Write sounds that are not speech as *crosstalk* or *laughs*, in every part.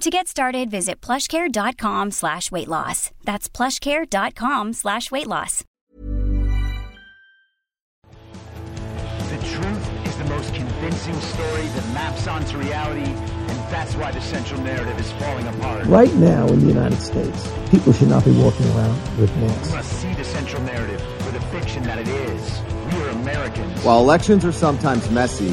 To get started, visit plushcare.com slash weight loss. That's plushcare.com slash weight loss. The truth is the most convincing story that maps onto reality, and that's why the central narrative is falling apart. Right now in the United States, people should not be walking around with We masks. must see the central narrative for the fiction that it is. We are Americans. While elections are sometimes messy,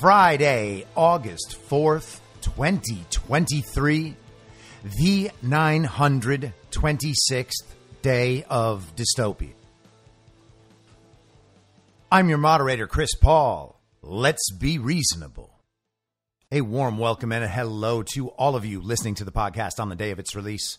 Friday, August 4th, 2023, the 926th day of dystopia. I'm your moderator, Chris Paul. Let's be reasonable. A warm welcome and a hello to all of you listening to the podcast on the day of its release.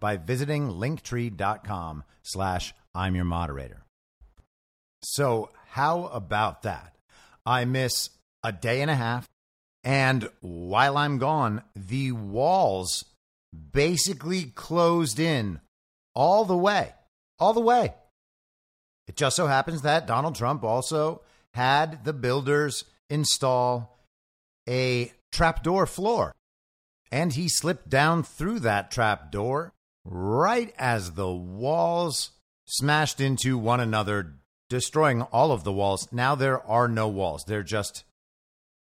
by visiting linktree.com slash I'm your moderator. So how about that? I miss a day and a half, and while I'm gone, the walls basically closed in all the way. All the way. It just so happens that Donald Trump also had the builders install a trapdoor floor. And he slipped down through that trapdoor right as the walls smashed into one another, destroying all of the walls. Now there are no walls. They're just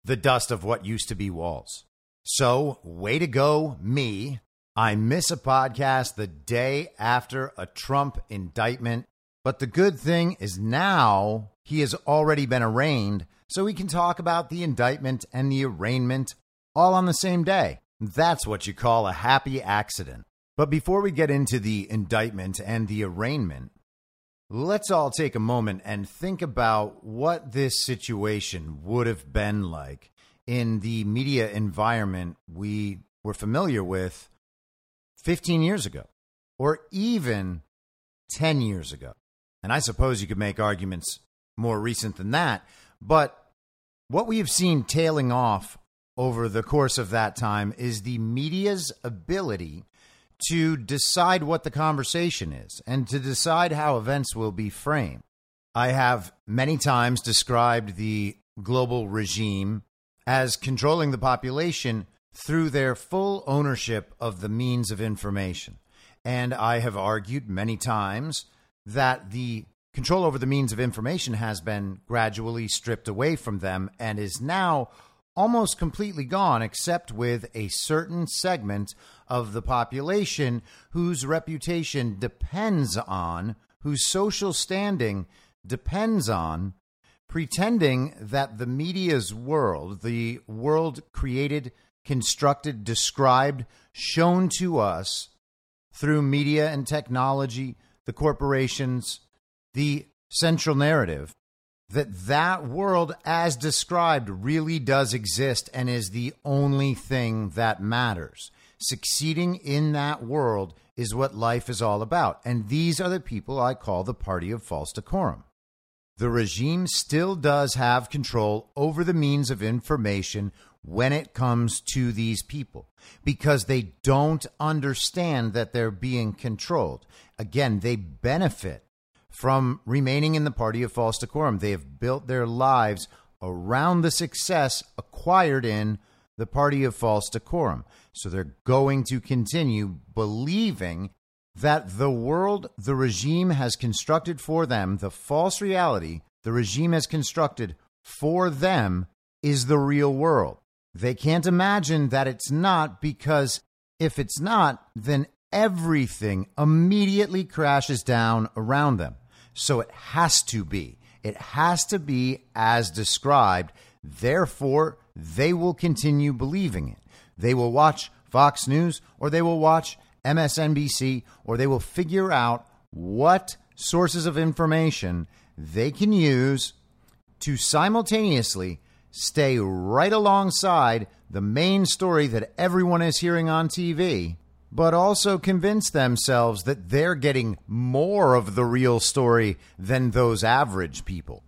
the dust of what used to be walls. So, way to go, me. I miss a podcast the day after a Trump indictment. But the good thing is now he has already been arraigned, so we can talk about the indictment and the arraignment all on the same day. That's what you call a happy accident. But before we get into the indictment and the arraignment, let's all take a moment and think about what this situation would have been like in the media environment we were familiar with 15 years ago or even 10 years ago. And I suppose you could make arguments more recent than that. But what we have seen tailing off over the course of that time is the media's ability to decide what the conversation is and to decide how events will be framed. I have many times described the global regime as controlling the population through their full ownership of the means of information. And I have argued many times that the control over the means of information has been gradually stripped away from them and is now almost completely gone, except with a certain segment of the population whose reputation depends on, whose social standing depends on, pretending that the media's world, the world created, constructed, described, shown to us through media and technology, the corporations, the central narrative, that that world as described really does exist and is the only thing that matters. Succeeding in that world is what life is all about. And these are the people I call the party of false decorum. The regime still does have control over the means of information when it comes to these people because they don't understand that they're being controlled. Again, they benefit from remaining in the party of false decorum. They have built their lives around the success acquired in the party of false decorum. So they're going to continue believing that the world the regime has constructed for them, the false reality the regime has constructed for them, is the real world. They can't imagine that it's not because if it's not, then everything immediately crashes down around them. So it has to be. It has to be as described. Therefore, they will continue believing it. They will watch Fox News or they will watch MSNBC or they will figure out what sources of information they can use to simultaneously stay right alongside the main story that everyone is hearing on TV, but also convince themselves that they're getting more of the real story than those average people.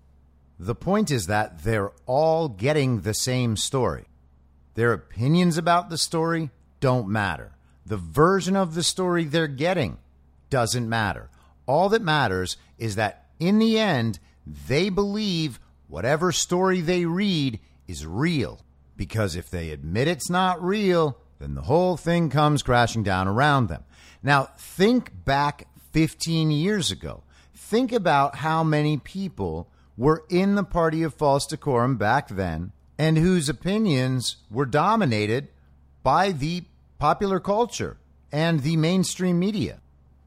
The point is that they're all getting the same story. Their opinions about the story don't matter. The version of the story they're getting doesn't matter. All that matters is that in the end, they believe whatever story they read is real. Because if they admit it's not real, then the whole thing comes crashing down around them. Now, think back 15 years ago. Think about how many people were in the party of false decorum back then and whose opinions were dominated by the popular culture and the mainstream media.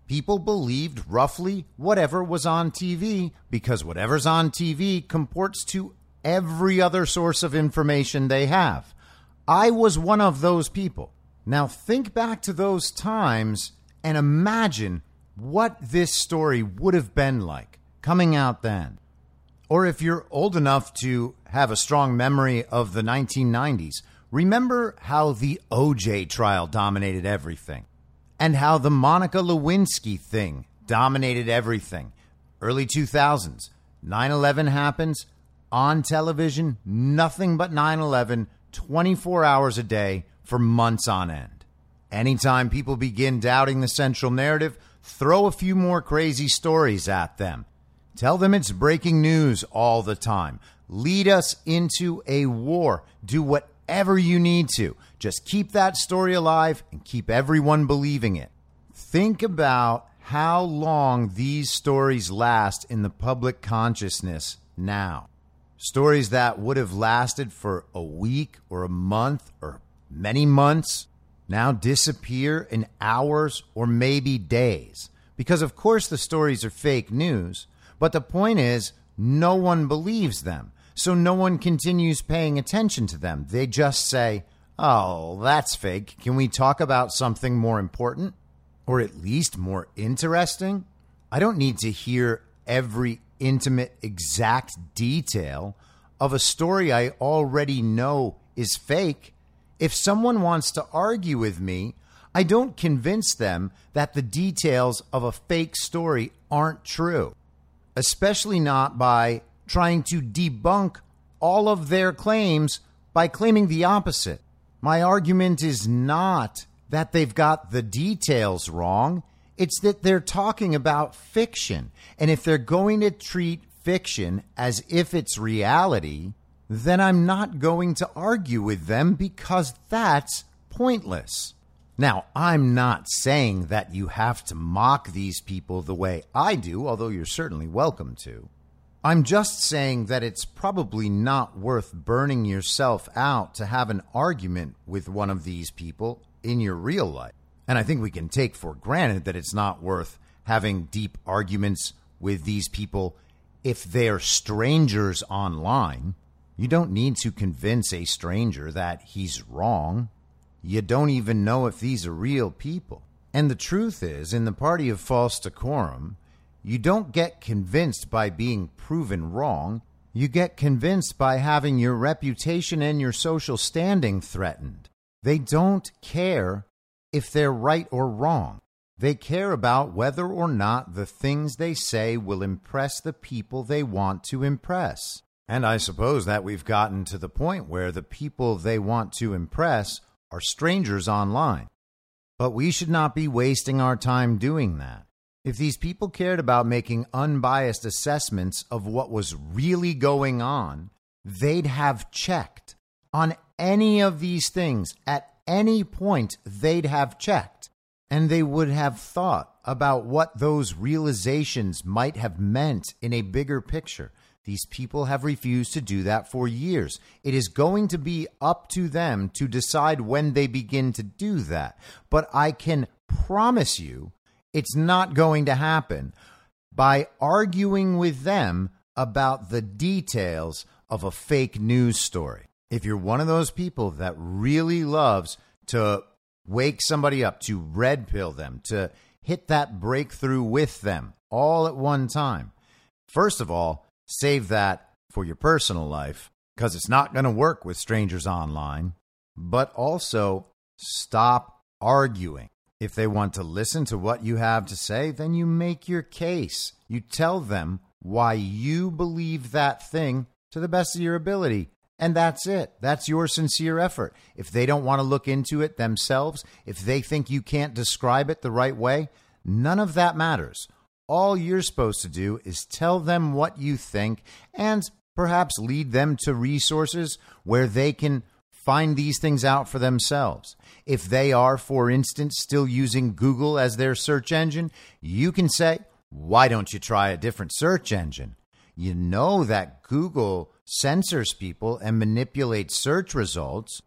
People believed roughly whatever was on TV because whatever's on TV comports to every other source of information they have. I was one of those people. Now think back to those times and imagine what this story would have been like coming out then. Or if you're old enough to have a strong memory of the 1990s, remember how the OJ trial dominated everything and how the Monica Lewinsky thing dominated everything. Early 2000s, 9 11 happens on television, nothing but 9 11, 24 hours a day for months on end. Anytime people begin doubting the central narrative, throw a few more crazy stories at them. Tell them it's breaking news all the time. Lead us into a war. Do whatever you need to. Just keep that story alive and keep everyone believing it. Think about how long these stories last in the public consciousness now. Stories that would have lasted for a week or a month or many months now disappear in hours or maybe days. Because, of course, the stories are fake news, but the point is, no one believes them. So no one continues paying attention to them. They just say, oh, that's fake. Can we talk about something more important? Or at least more interesting? I don't need to hear every intimate, exact detail of a story I already know is fake. If someone wants to argue with me, I don't convince them that the details of a fake story aren't true, especially not by trying to debunk all of their claims by claiming the opposite. My argument is not that they've got the details wrong. It's that they're talking about fiction. And if they're going to treat fiction as if it's reality, then I'm not going to argue with them because that's pointless. Now, I'm not saying that you have to mock these people the way I do, although you're certainly welcome to. I'm just saying that it's probably not worth burning yourself out to have an argument with one of these people in your real life. And I think we can take for granted that it's not worth having deep arguments with these people if they're strangers online. You don't need to convince a stranger that he's wrong. You don't even know if these are real people. And the truth is, in the party of false decorum, you don't get convinced by being proven wrong. You get convinced by having your reputation and your social standing threatened. They don't care if they're right or wrong. They care about whether or not the things they say will impress the people they want to impress. And I suppose that we've gotten to the point where the people they want to impress are strangers online. But we should not be wasting our time doing that. If these people cared about making unbiased assessments of what was really going on, they'd have checked on any of these things at any point, they'd have checked and they would have thought about what those realizations might have meant in a bigger picture. These people have refused to do that for years. It is going to be up to them to decide when they begin to do that. But I can promise you it's not going to happen by arguing with them about the details of a fake news story. If you're one of those people that really loves to wake somebody up, to red pill them, to hit that breakthrough with them all at one time, first of all, Save that for your personal life because it's not going to work with strangers online. But also, stop arguing. If they want to listen to what you have to say, then you make your case. You tell them why you believe that thing to the best of your ability. And that's it. That's your sincere effort. If they don't want to look into it themselves, if they think you can't describe it the right way, none of that matters. All you're supposed to do is tell them what you think and perhaps lead them to resources where they can find these things out for themselves. If they are, for instance, still using Google as their search engine, you can say, why don't you try a different search engine? You know that Google censors people and manipulates search results.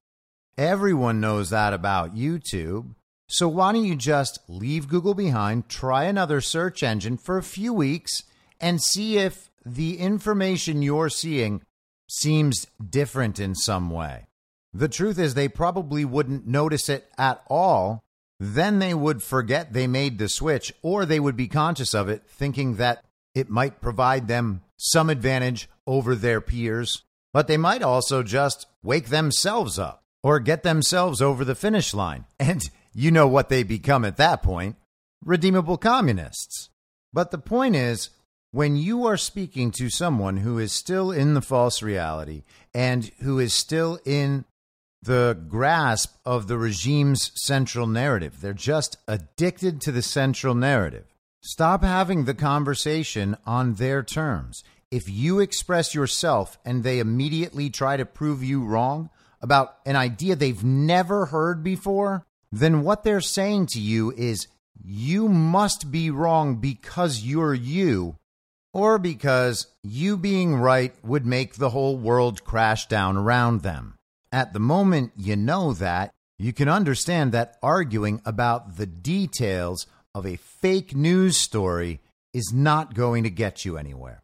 Everyone knows that about YouTube. So why don't you just leave Google behind, try another search engine for a few weeks, and see if the information you're seeing seems different in some way? The truth is, they probably wouldn't notice it at all. Then they would forget they made the switch, or they would be conscious of it, thinking that it might provide them some advantage over their peers. But they might also just wake themselves up or get themselves over the finish line. *laughs* And you know what they become at that point redeemable communists. But the point is, when you are speaking to someone who is still in the false reality and who is still in the grasp of the regime's central narrative, they're just addicted to the central narrative. Stop having the conversation on their terms. If you express yourself and they immediately try to prove you wrong about an idea they've never heard before, then what they're saying to you is you must be wrong because you're you, or because you being right would make the whole world crash down around them. At the moment you know that, you can understand that arguing about the details of a fake news story is not going to get you anywhere.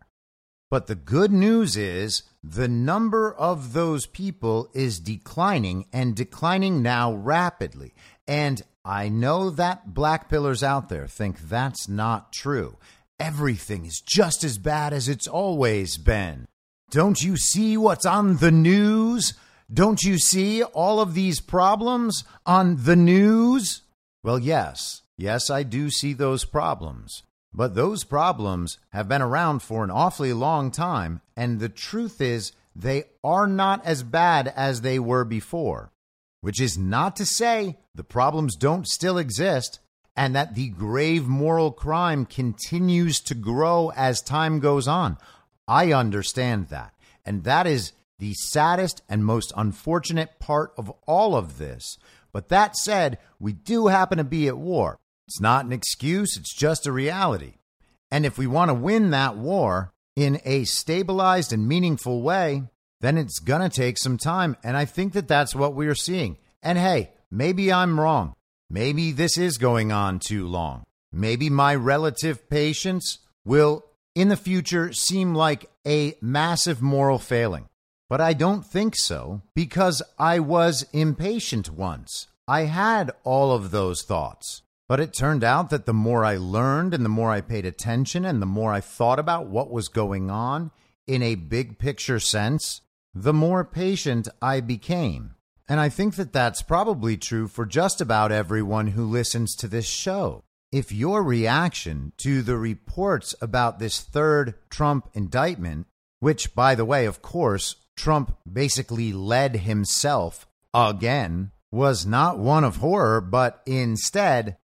But the good news is the number of those people is declining and declining now rapidly. And I know that black pillars out there think that's not true. Everything is just as bad as it's always been. Don't you see what's on the news? Don't you see all of these problems on the news? Well, yes, yes, I do see those problems. But those problems have been around for an awfully long time, and the truth is, they are not as bad as they were before. Which is not to say the problems don't still exist and that the grave moral crime continues to grow as time goes on. I understand that. And that is the saddest and most unfortunate part of all of this. But that said, we do happen to be at war. It's not an excuse, it's just a reality. And if we want to win that war in a stabilized and meaningful way, then it's going to take some time. And I think that that's what we're seeing. And hey, maybe I'm wrong. Maybe this is going on too long. Maybe my relative patience will, in the future, seem like a massive moral failing. But I don't think so because I was impatient once. I had all of those thoughts. But it turned out that the more I learned and the more I paid attention and the more I thought about what was going on in a big picture sense, the more patient I became. And I think that that's probably true for just about everyone who listens to this show. If your reaction to the reports about this third Trump indictment, which, by the way, of course, Trump basically led himself again, was not one of horror, but instead,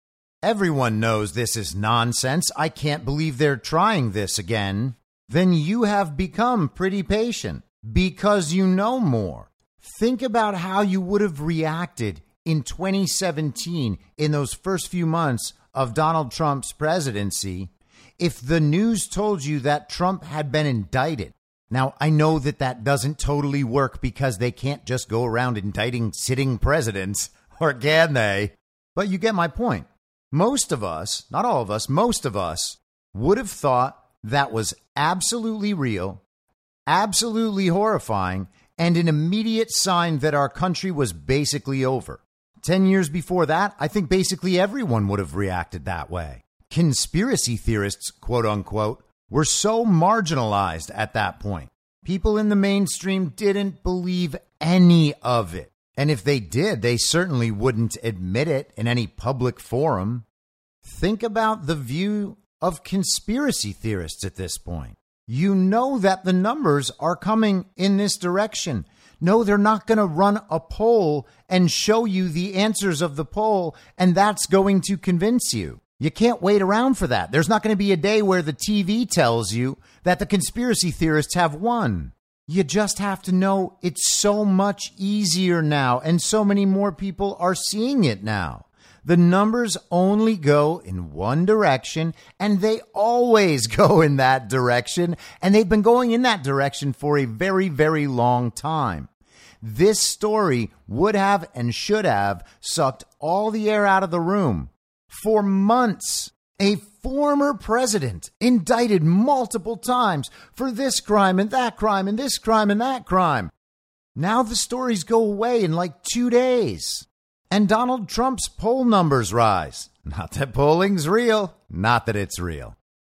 everyone knows this is nonsense. I can't believe they're trying this again. Then you have become pretty patient because you know more. Think about how you would have reacted in 2017 in those first few months of Donald Trump's presidency if the news told you that Trump had been indicted. Now, I know that that doesn't totally work because they can't just go around indicting sitting presidents, *laughs* or can they? But you get my point. Most of us, not all of us, most of us would have thought that was absolutely real absolutely horrifying and an immediate sign that our country was basically over. 10 years before that, I think basically everyone would have reacted that way. Conspiracy theorists, quote unquote, were so marginalized at that point. People in the mainstream didn't believe any of it. And if they did, they certainly wouldn't admit it in any public forum. Think about the view of conspiracy theorists at this point you know that the numbers are coming in this direction. No, they're not going to run a poll and show you the answers of the poll, and that's going to convince you. You can't wait around for that. There's not going to be a day where the TV tells you that the conspiracy theorists have won. You just have to know it's so much easier now, and so many more people are seeing it now. The numbers only go in one direction, and they always *laughs* go in that direction, and they've been going in that direction for a very, very long time. This story would have and should have sucked all the air out of the room for months. A former president indicted multiple times for this crime and that crime and this crime and that crime. Now the stories go away in like two days and Donald Trump's poll numbers rise. Not that polling's real, not that it's real.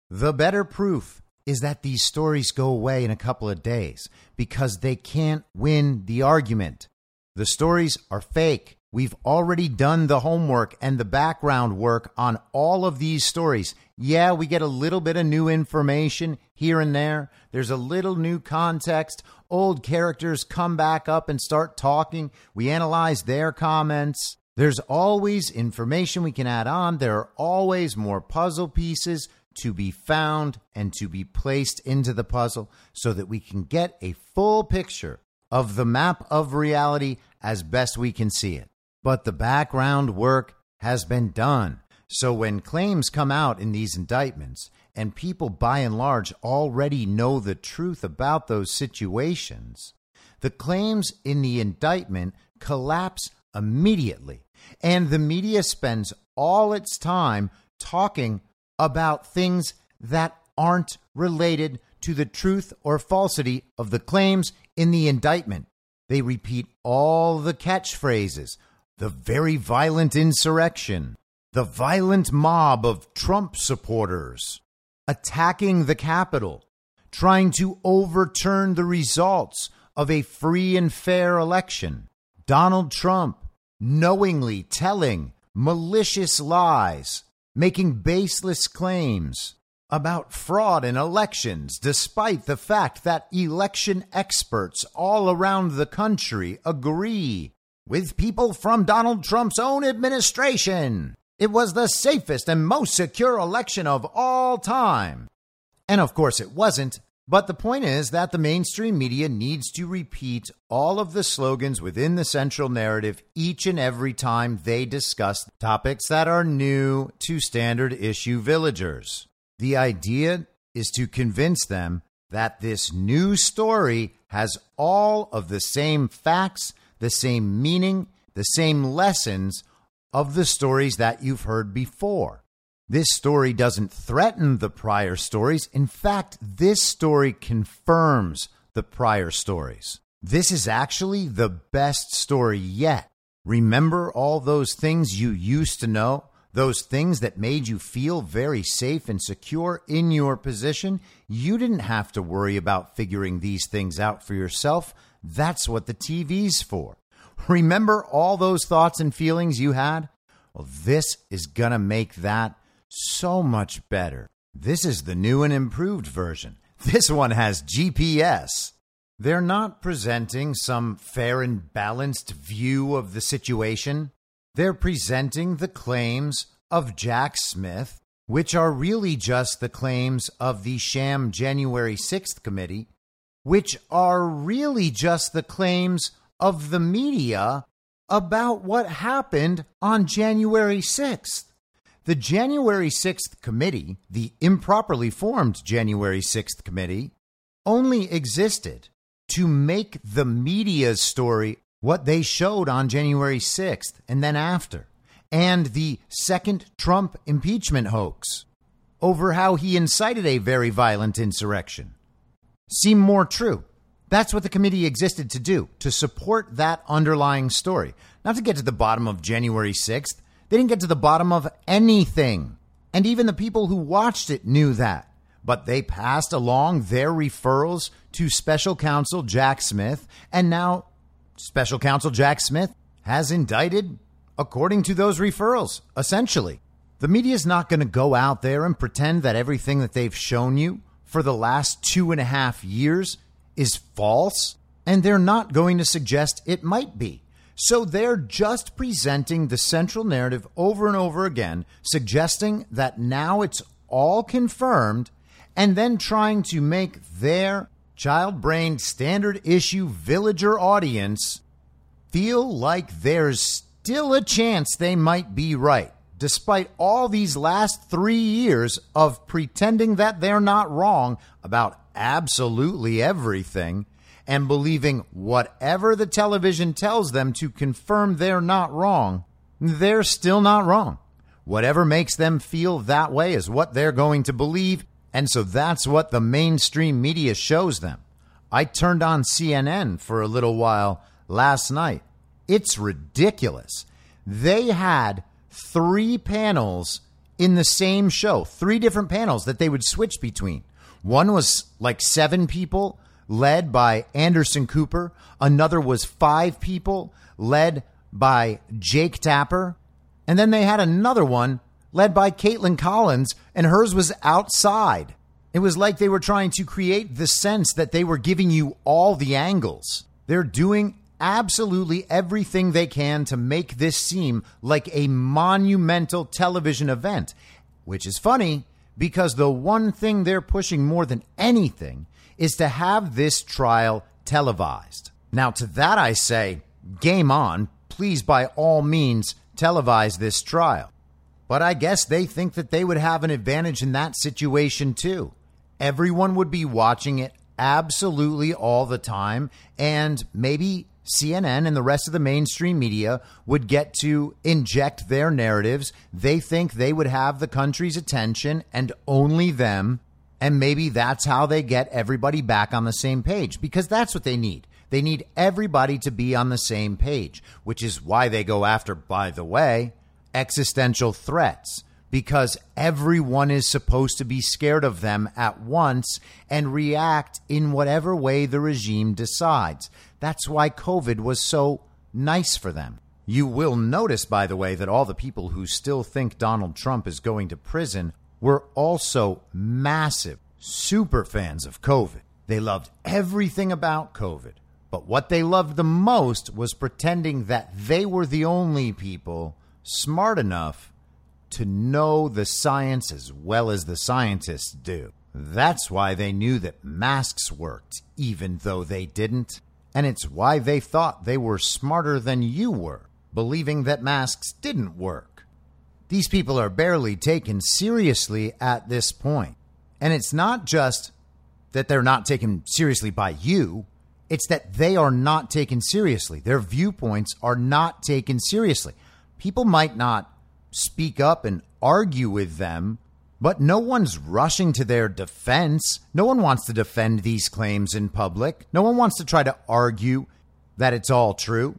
The better proof is that these stories go away in a couple of days because they can't win the argument. The stories are fake. We've already done the homework and the background work on all of these stories. Yeah, we get a little bit of new information here and there. There's a little new context. Old characters come back up and start talking. We analyze their comments. There's always information we can add on. There are always more puzzle pieces to be found and to be placed into the puzzle so that we can get a full picture of the map of reality as best we can see it but the background work has been done. So when claims come out in these indictments, and people by and large already know the truth about those situations, the claims in the indictment collapse immediately. And the media spends all its time talking about things that aren't related to the truth or falsity of the claims in the indictment. They repeat all the catchphrases the very violent insurrection, the violent mob of Trump supporters attacking the Capitol, trying to overturn the results of a free and fair election. Donald Trump knowingly telling malicious lies, making baseless claims about fraud in elections, despite the fact that election experts all around the country agree with people from Donald Trump's own administration. It was the safest and most secure election of all time. And of course, it wasn't. But the point is that the mainstream media needs to repeat all of the slogans within the central narrative each and every time they discuss topics that are new to standard issue villagers. The idea is to convince them that this new story has all of the same facts, the same meaning, the same lessons of the stories that you've heard before. This story doesn't threaten the prior stories. In fact, this story confirms the prior stories. This is actually the best story yet. Remember all those things you used to know? Those things that made you feel very safe and secure in your position? You didn't have to worry about figuring these things out for yourself. That's what the TV's for. Remember all those thoughts and feelings you had? Well, this is going to make that so much better. This is the new and improved version. This one has GPS. They're not presenting some fair and balanced view of the situation. They're presenting the claims of Jack Smith, which are really just the claims of the sham January 6th committee, which are really just the claims of the media about what happened on January 6th. The January 6th committee, the improperly formed January 6th committee, only existed to make the media's story what they showed on January 6th and then after, and the second Trump impeachment hoax over how he incited a very violent insurrection seem more true. That's what the committee existed to do, to support that underlying story, not to get to the bottom of January 6th they didn't get to the bottom of anything. And even the people who watched it knew that. But they passed along their referrals to special counsel Jack Smith, and now special counsel Jack Smith has indicted according to those referrals, essentially. The media is not going to go out there and pretend that everything that they've shown you for the last two and a half years is false, and they're not going to suggest it might be. So they're just presenting the central narrative over and over again, suggesting that now it's all confirmed, and then trying to make their child brained standard issue villager audience feel like there's still a chance they might be right, despite all these last three years of pretending that they're not wrong about absolutely everything and believing whatever the television tells them to confirm they're not wrong, they're still not wrong. Whatever makes them feel that way is what they're going to believe, and so that's what the mainstream media shows them. I turned on CNN for a little while last night. It's ridiculous. They had three panels in the same show, three different panels that they would switch between. One was like seven people, led by Anderson Cooper. Another was five people, led by Jake Tapper. And then they had another one led by Kaitlan Collins, and hers was outside. It was like they were trying to create the sense that they were giving you all the angles. They're doing absolutely everything they can to make this seem like a monumental television event, which is funny because the one thing they're pushing more than anything is to have this trial televised. Now, to that I say, game on. Please, by all means, televise this trial. But I guess they think that they would have an advantage in that situation too. Everyone would be watching it absolutely all the time, and maybe CNN and the rest of the mainstream media would get to inject their narratives. They think they would have the country's attention and only them and maybe that's how they get everybody back on the same page because that's what they need. They need everybody to be on the same page, which is why they go after, by the way, existential threats because everyone is supposed to be scared of them at once and react in whatever way the regime decides. That's why COVID was so nice for them. You will notice, by the way, that all the people who still think Donald Trump is going to prison were also massive super fans of COVID. They loved everything about COVID. But what they loved the most was pretending that they were the only people smart enough to know the science as well as the scientists do. That's why they knew that masks worked, even though they didn't. And it's why they thought they were smarter than you were, believing that masks didn't work. These people are barely taken seriously at this point. And it's not just that they're not taken seriously by you, it's that they are not taken seriously. Their viewpoints are not taken seriously. People might not speak up and argue with them, but no one's rushing to their defense. No one wants to defend these claims in public. No one wants to try to argue that it's all true.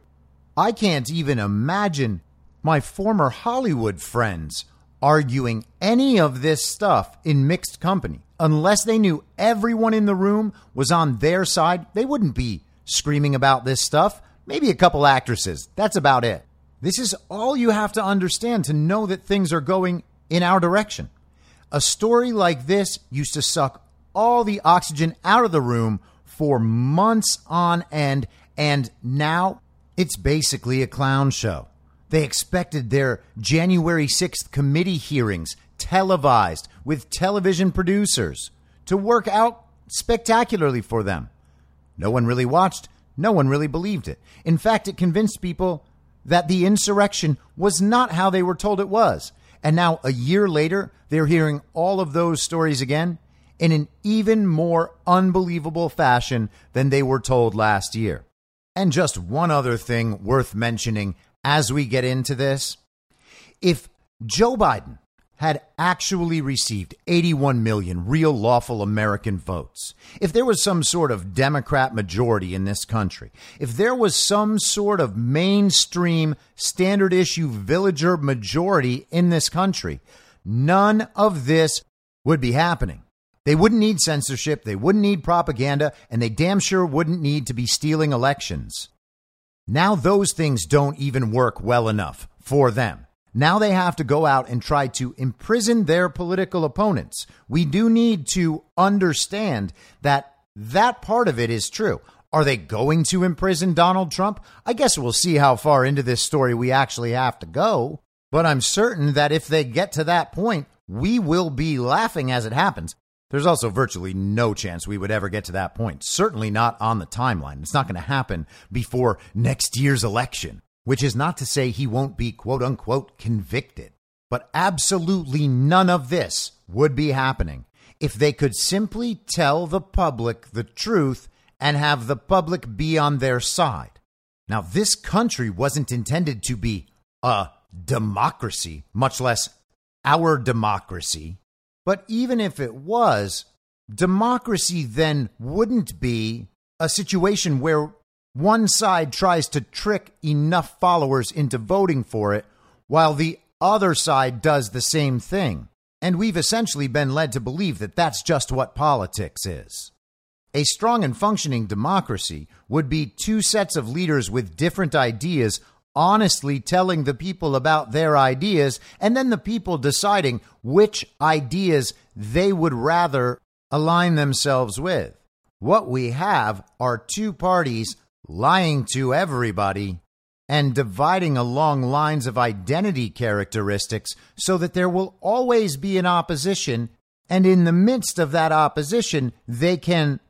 I can't even imagine my former Hollywood friends arguing any of this stuff in mixed company. Unless they knew everyone in the room was on their side, they wouldn't be screaming about this stuff. Maybe a couple actresses. That's about it. This is all you have to understand to know that things are going in our direction. A story like this used to suck all the oxygen out of the room for months on end, and now it's basically a clown show. They expected their January 6th committee hearings televised with television producers to work out spectacularly for them. No one really watched. No one really believed it. In fact, it convinced people that the insurrection was not how they were told it was. And now, a year later, they're hearing all of those stories again in an even more unbelievable fashion than they were told last year. And just one other thing worth mentioning as we get into this. If Joe Biden had actually received 81 million real lawful American votes, if there was some sort of Democrat majority in this country, if there was some sort of mainstream standard issue villager majority in this country, none of this would be happening. They wouldn't need censorship, they wouldn't need propaganda, and they damn sure wouldn't need to be stealing elections. Now those things don't even work well enough for them. Now they have to go out and try to imprison their political opponents. We do need to understand that that part of it is true. Are they going to imprison Donald Trump? I guess we'll see how far into this story we actually have to go. But I'm certain that if they get to that point, we will be laughing as it happens. There's also virtually no chance we would ever get to that point. Certainly not on the timeline. It's not going to happen before next year's election, which is not to say he won't be quote unquote convicted. But absolutely none of this would be happening if they could simply tell the public the truth and have the public be on their side. Now, this country wasn't intended to be a democracy, much less our democracy. But even if it was, democracy then wouldn't be a situation where one side tries to trick enough followers into voting for it while the other side does the same thing. And we've essentially been led to believe that that's just what politics is. A strong and functioning democracy would be two sets of leaders with different ideas honestly telling the people about their ideas and then the people deciding which ideas they would rather align themselves with. What we have are two parties lying to everybody and dividing along lines of identity characteristics so that there will always be an opposition. And in the midst of that opposition, they can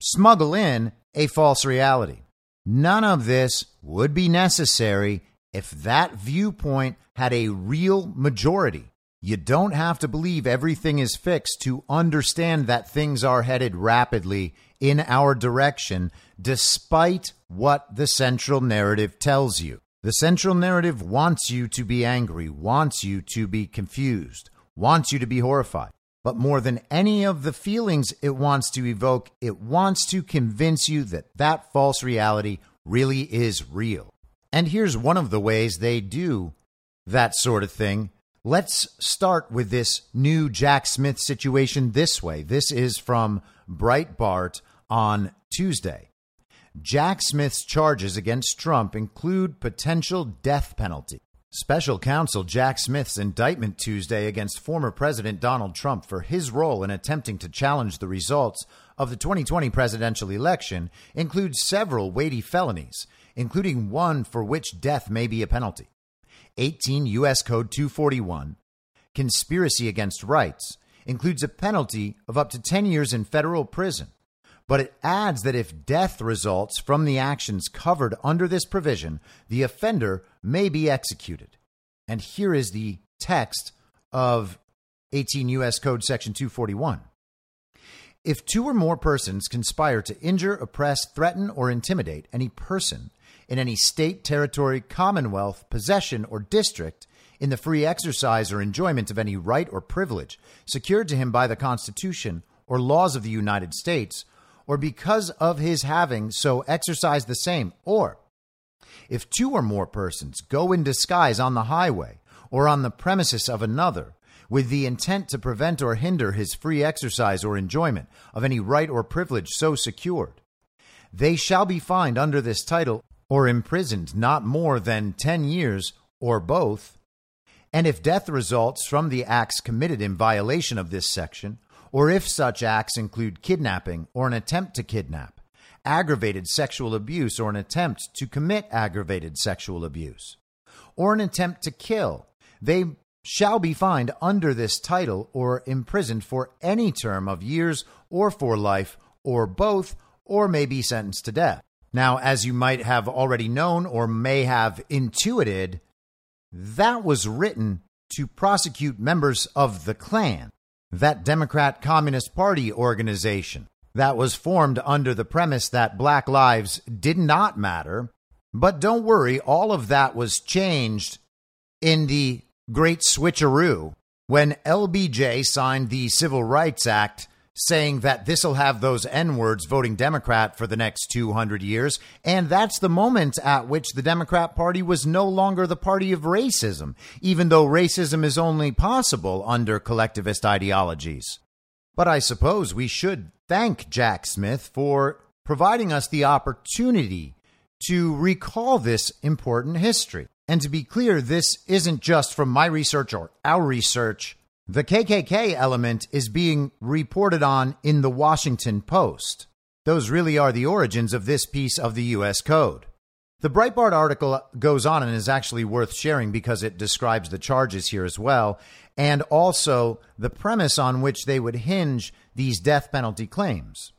smuggle in a false reality. None of this would be necessary if that viewpoint had a real majority. You don't have to believe everything is fixed to understand that things are headed rapidly in our direction, despite what the central narrative tells you. The central narrative wants you to be angry, wants you to be confused, wants you to be horrified. But more than any of the feelings it wants to evoke, it wants to convince you that that false reality really is real. And here's one of the ways they do that sort of thing. Let's start with this new Jack Smith situation this way. This is from Breitbart on Tuesday. Jack Smith's charges against Trump include potential death penalty. Special counsel Jack Smith's indictment Tuesday against former President Donald Trump for his role in attempting to challenge the results of the 2020 presidential election includes several weighty felonies, including one for which death may be a penalty. 18 U.S. Code 241, conspiracy against rights, includes a penalty of up to 10 years in federal prison. But it adds that if death results from the actions covered under this provision, the offender may be executed. And here is the text of 18 U.S. Code Section 241. If two or more persons conspire to injure, oppress, threaten, or intimidate any person in any state, territory, commonwealth, possession, or district in the free exercise or enjoyment of any right or privilege secured to him by the Constitution or laws of the United States, or because of his having so exercised the same, or if two or more persons go in disguise on the highway or on the premises of another, with the intent to prevent or hinder his free exercise or enjoyment of any right or privilege so secured. They shall be fined under this title or imprisoned not more than 10 years or both. And if death results from the acts committed in violation of this section, or if such acts include kidnapping or an attempt to kidnap, aggravated sexual abuse or an attempt to commit aggravated sexual abuse, or an attempt to kill, they shall be fined under this title or imprisoned for any term of years or for life or both, or may be sentenced to death. Now, as you might have already known or may have intuited, that was written to prosecute members of the Klan, that Democrat Communist Party organization that was formed under the premise that black lives did not matter. But don't worry, all of that was changed in the great switcheroo when LBJ signed the Civil Rights Act saying that this'll have those N words voting Democrat for the next 200 years. And that's the moment at which the Democrat Party was no longer the party of racism, even though racism is only possible under collectivist ideologies. But I suppose we should thank Jack Smith for providing us the opportunity to recall this important history. And to be clear, this isn't just from my research or our research. The KKK element is being reported on in the Washington Post. Those really are the origins of this piece of the U.S. Code. The Breitbart article goes on and is actually worth sharing because it describes the charges here as well, and also the premise on which they would hinge these death penalty claims.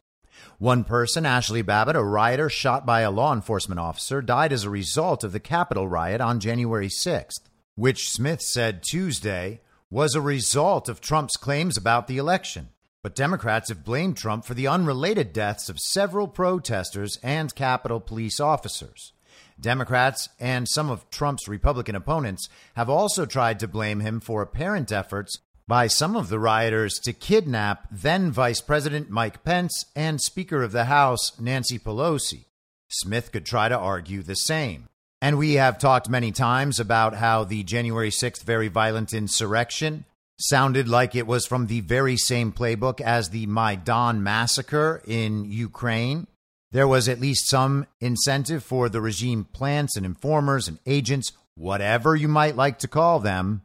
One person, Ashley Babbitt, a rioter shot by a law enforcement officer, died as a result of the Capitol riot on January 6th, which Smith said Tuesday was a result of Trump's claims about the election. But Democrats have blamed Trump for the unrelated deaths of several protesters and Capitol police officers. Democrats and some of Trump's Republican opponents have also tried to blame him for apparent efforts by some of the rioters to kidnap then Vice President Mike Pence and Speaker of the House Nancy Pelosi. Smith could try to argue the same. And we have talked many times about how the January 6th very violent insurrection sounded like it was from the very same playbook as the Maidan massacre in Ukraine. There was at least some incentive for the regime plants and informers and agents, whatever you might like to call them,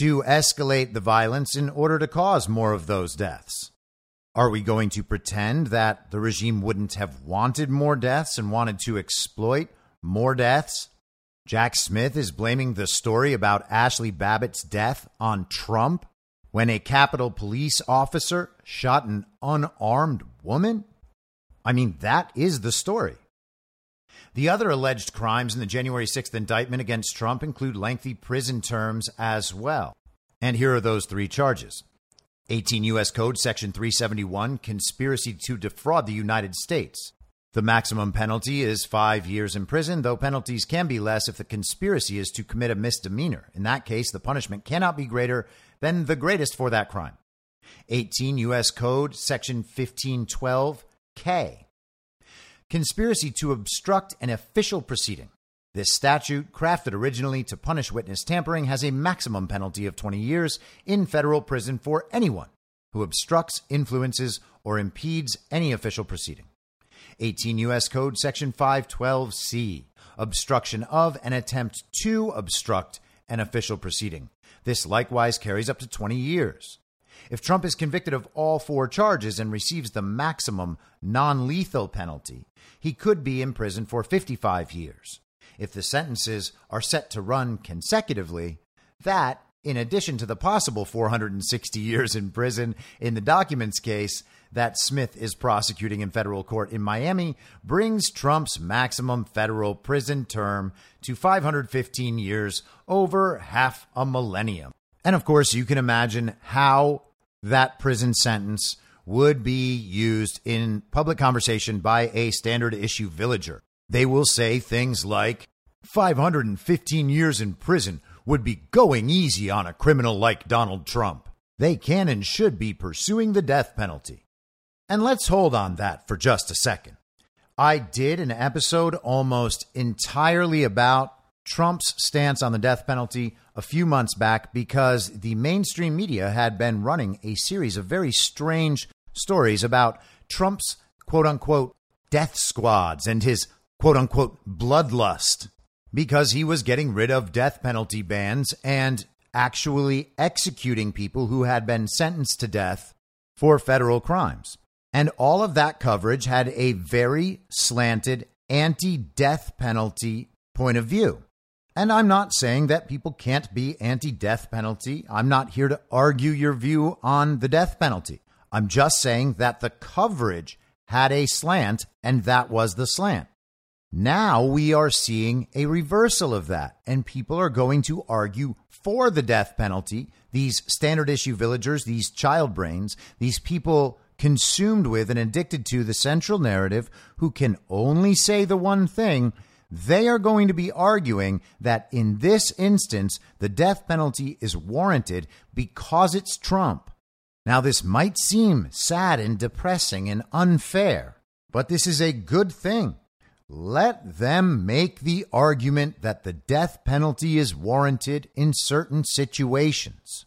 to escalate the violence in order to cause more of those deaths. Are we going to pretend that the regime wouldn't have wanted more deaths and wanted to exploit more deaths? Jack Smith is blaming the story about Ashley Babbitt's death on Trump when a Capitol police officer shot an unarmed woman? I mean, that is the story. The other alleged crimes in the January 6th indictment against Trump include lengthy prison terms as well. And here are those three charges 18 U.S. Code, Section 371, conspiracy to defraud the United States. The maximum penalty is five years in prison, though penalties can be less if the conspiracy is to commit a misdemeanor. In that case, the punishment cannot be greater than the greatest for that crime. 18 U.S. Code, Section 1512, K. Conspiracy to obstruct an official proceeding. This statute, crafted originally to punish witness tampering, has a maximum penalty of 20 years in federal prison for anyone who obstructs, influences, or impedes any official proceeding. 18 U.S. Code Section 512C. Obstruction of an attempt to obstruct an official proceeding. This likewise carries up to 20 years. If Trump is convicted of all four charges and receives the maximum non lethal penalty, he could be in prison for 55 years. If the sentences are set to run consecutively, that, in addition to the possible 460 years in prison in the documents case that Smith is prosecuting in federal court in Miami, brings Trump's maximum federal prison term to 515 years over half a millennium. And of course, you can imagine how that prison sentence would be used in public conversation by a standard issue villager. They will say things like 515 years in prison would be going easy on a criminal like Donald Trump. They can and should be pursuing the death penalty. And let's hold on that for just a second. I did an episode almost entirely about Trump's stance on the death penalty a few months back because the mainstream media had been running a series of very strange stories about Trump's quote unquote death squads and his quote unquote bloodlust because he was getting rid of death penalty bans and actually executing people who had been sentenced to death for federal crimes. And all of that coverage had a very slanted anti death penalty point of view. And I'm not saying that people can't be anti death penalty. I'm not here to argue your view on the death penalty. I'm just saying that the coverage had a slant, and that was the slant. Now we are seeing a reversal of that, and people are going to argue for the death penalty. These standard issue villagers, these child brains, these people consumed with and addicted to the central narrative who can only say the one thing they are going to be arguing that in this instance, the death penalty is warranted because it's Trump. Now, this might seem sad and depressing and unfair, but this is a good thing. Let them make the argument that the death penalty is warranted in certain situations.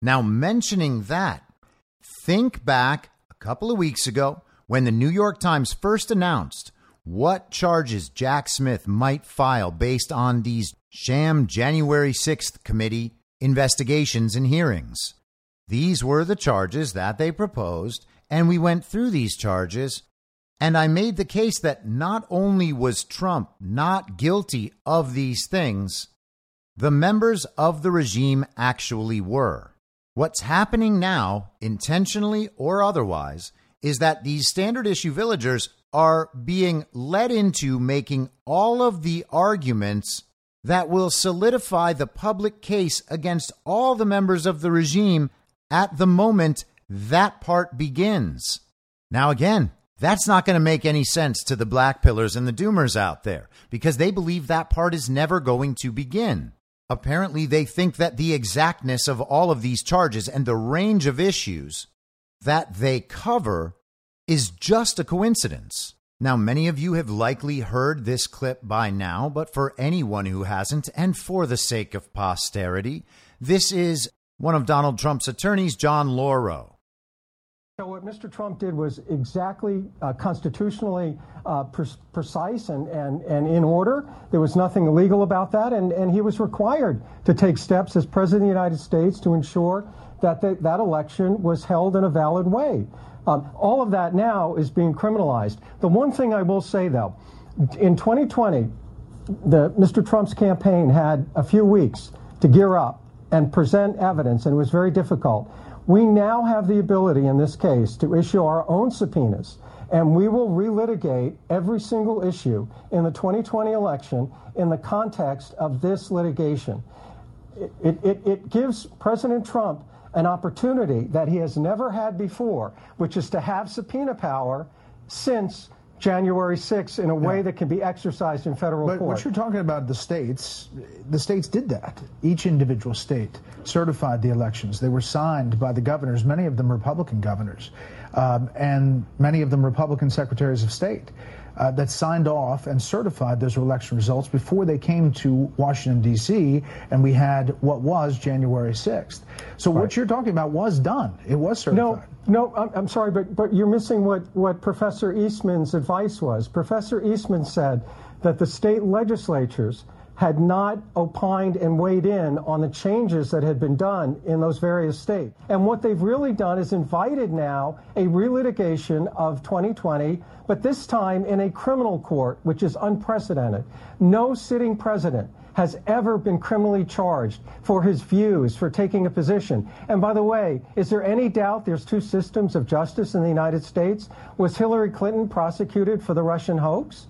Now, mentioning that, think back couple of weeks ago when the New York Times first announced what charges Jack Smith might file based on these sham January 6th committee investigations and hearings. These were the charges that they proposed, and we went through these charges. And I made the case that not only was Trump not guilty of these things, the members of the regime actually were. What's happening now, intentionally or otherwise, is that these standard issue villagers are being led into making all of the arguments that will solidify the public case against all the members of the regime at the moment that part begins. Now, again, that's not going to make any sense to the black pillars and the doomers out there because they believe that part is never going to begin. Apparently, they think that the exactness of all of these charges and the range of issues that they cover is just a coincidence. Now, many of you have likely heard this clip by now, but for anyone who hasn't, and for the sake of posterity, this is one of Donald Trump's attorneys, John Lauro. So, what Mr. Trump did was exactly uh, constitutionally uh, pre- precise and, and, and in order. There was nothing illegal about that, and, and he was required to take steps as President of the United States to ensure that the, that election was held in a valid way. Um, all of that now is being criminalized. The one thing I will say, though, in 2020, the, Mr. Trump's campaign had a few weeks to gear up and present evidence, and it was very difficult. We now have the ability in this case to issue our own subpoenas, and we will relitigate every single issue in the 2020 election in the context of this litigation. It, it, it gives President Trump an opportunity that he has never had before, which is to have subpoena power since January 6th in a way yeah. that can be exercised in federal but court. But what you're talking about, the states, the states did that. Each individual state certified the elections. They were signed by the governors, many of them Republican governors, um, and many of them Republican secretaries of state uh, that signed off and certified those election results before they came to Washington, D.C., and we had what was January 6th. So right. what you're talking about was done. It was certified. No, no, I'm, I'm sorry, but, but you're missing what, what Professor Eastman's advice was. Professor Eastman said that the state legislatures had not opined and weighed in on the changes that had been done in those various states. And what they've really done is invited now a relitigation of 2020, but this time in a criminal court, which is unprecedented. No sitting president has ever been criminally charged for his views, for taking a position. And by the way, is there any doubt there's two systems of justice in the United States? Was Hillary Clinton prosecuted for the Russian hoax?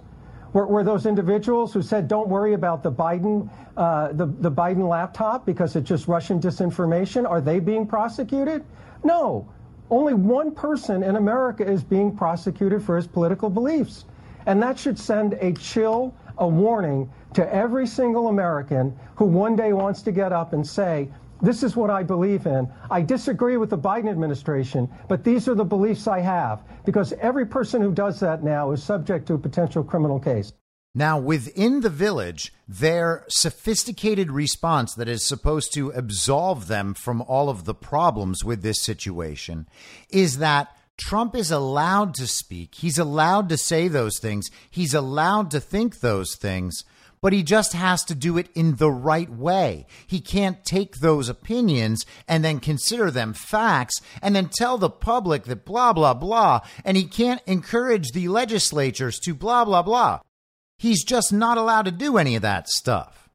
Were, were those individuals who said, "Don't worry about the Biden, uh, the the Biden laptop because it's just Russian disinformation"? Are they being prosecuted? No. Only one person in America is being prosecuted for his political beliefs, and that should send a chill, a warning to every single American who one day wants to get up and say, this is what I believe in. I disagree with the Biden administration, but these are the beliefs I have. Because every person who does that now is subject to a potential criminal case. Now, within the village, their sophisticated response that is supposed to absolve them from all of the problems with this situation is that Trump is allowed to speak. He's allowed to say those things. He's allowed to think those things but he just has to do it in the right way. He can't take those opinions and then consider them facts and then tell the public that blah, blah, blah. And he can't encourage the legislatures to blah, blah, blah. He's just not allowed to do any of that stuff.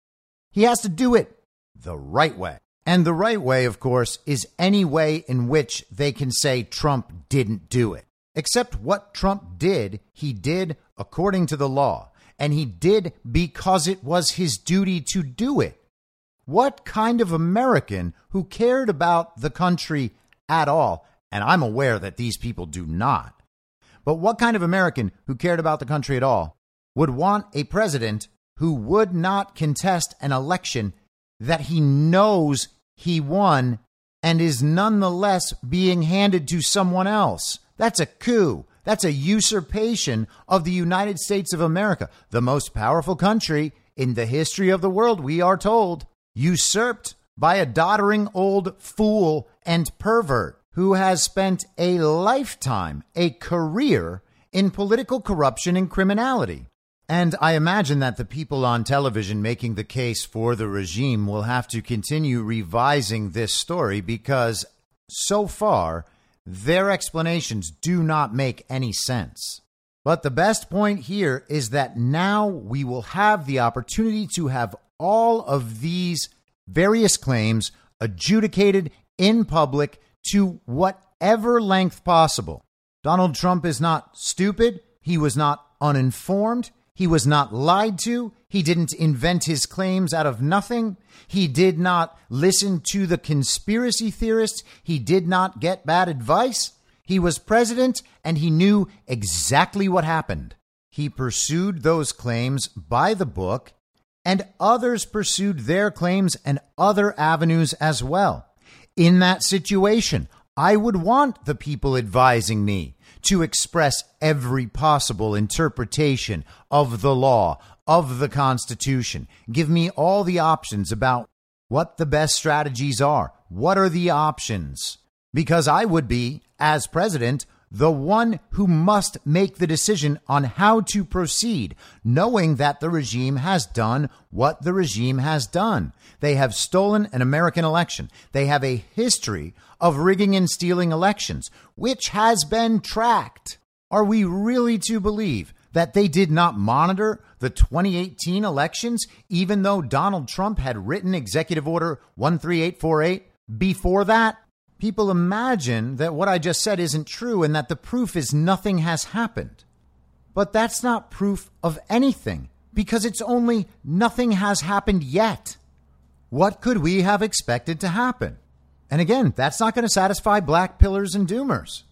He has to do it the right way. And the right way, of course, is any way in which they can say Trump didn't do it. Except what Trump did, he did according to the law and he did because it was his duty to do it. What kind of American who cared about the country at all, and I'm aware that these people do not, but what kind of American who cared about the country at all would want a president who would not contest an election that he knows he won and is nonetheless being handed to someone else? That's a coup. That's a usurpation of the United States of America, the most powerful country in the history of the world, we are told, usurped by a doddering old fool and pervert who has spent a lifetime, a career in political corruption and criminality. And I imagine that the people on television making the case for the regime will have to continue revising this story because so far their explanations do not make any sense. But the best point here is that now we will have the opportunity to have all of these various claims adjudicated in public to whatever length possible. Donald Trump is not stupid. He was not uninformed. He was not lied to. He didn't invent his claims out of nothing. He did not listen to the conspiracy theorists. He did not get bad advice. He was president and he knew exactly what happened. He pursued those claims by the book, and others pursued their claims and other avenues as well. In that situation, I would want the people advising me to express every possible interpretation of the law, of the Constitution. Give me all the options about what the best strategies are. What are the options? Because I would be, as president, the one who must make the decision on how to proceed, knowing that the regime has done what the regime has done. They have stolen an American election. They have a history of rigging and stealing elections, which has been tracked. Are we really to believe that they did not monitor the 2018 elections, even though Donald Trump had written Executive Order 13848 before that? People imagine that what I just said isn't true and that the proof is nothing has happened. But that's not proof of anything because it's only nothing has happened yet. What could we have expected to happen? And again, that's not going to satisfy black pillars and doomers.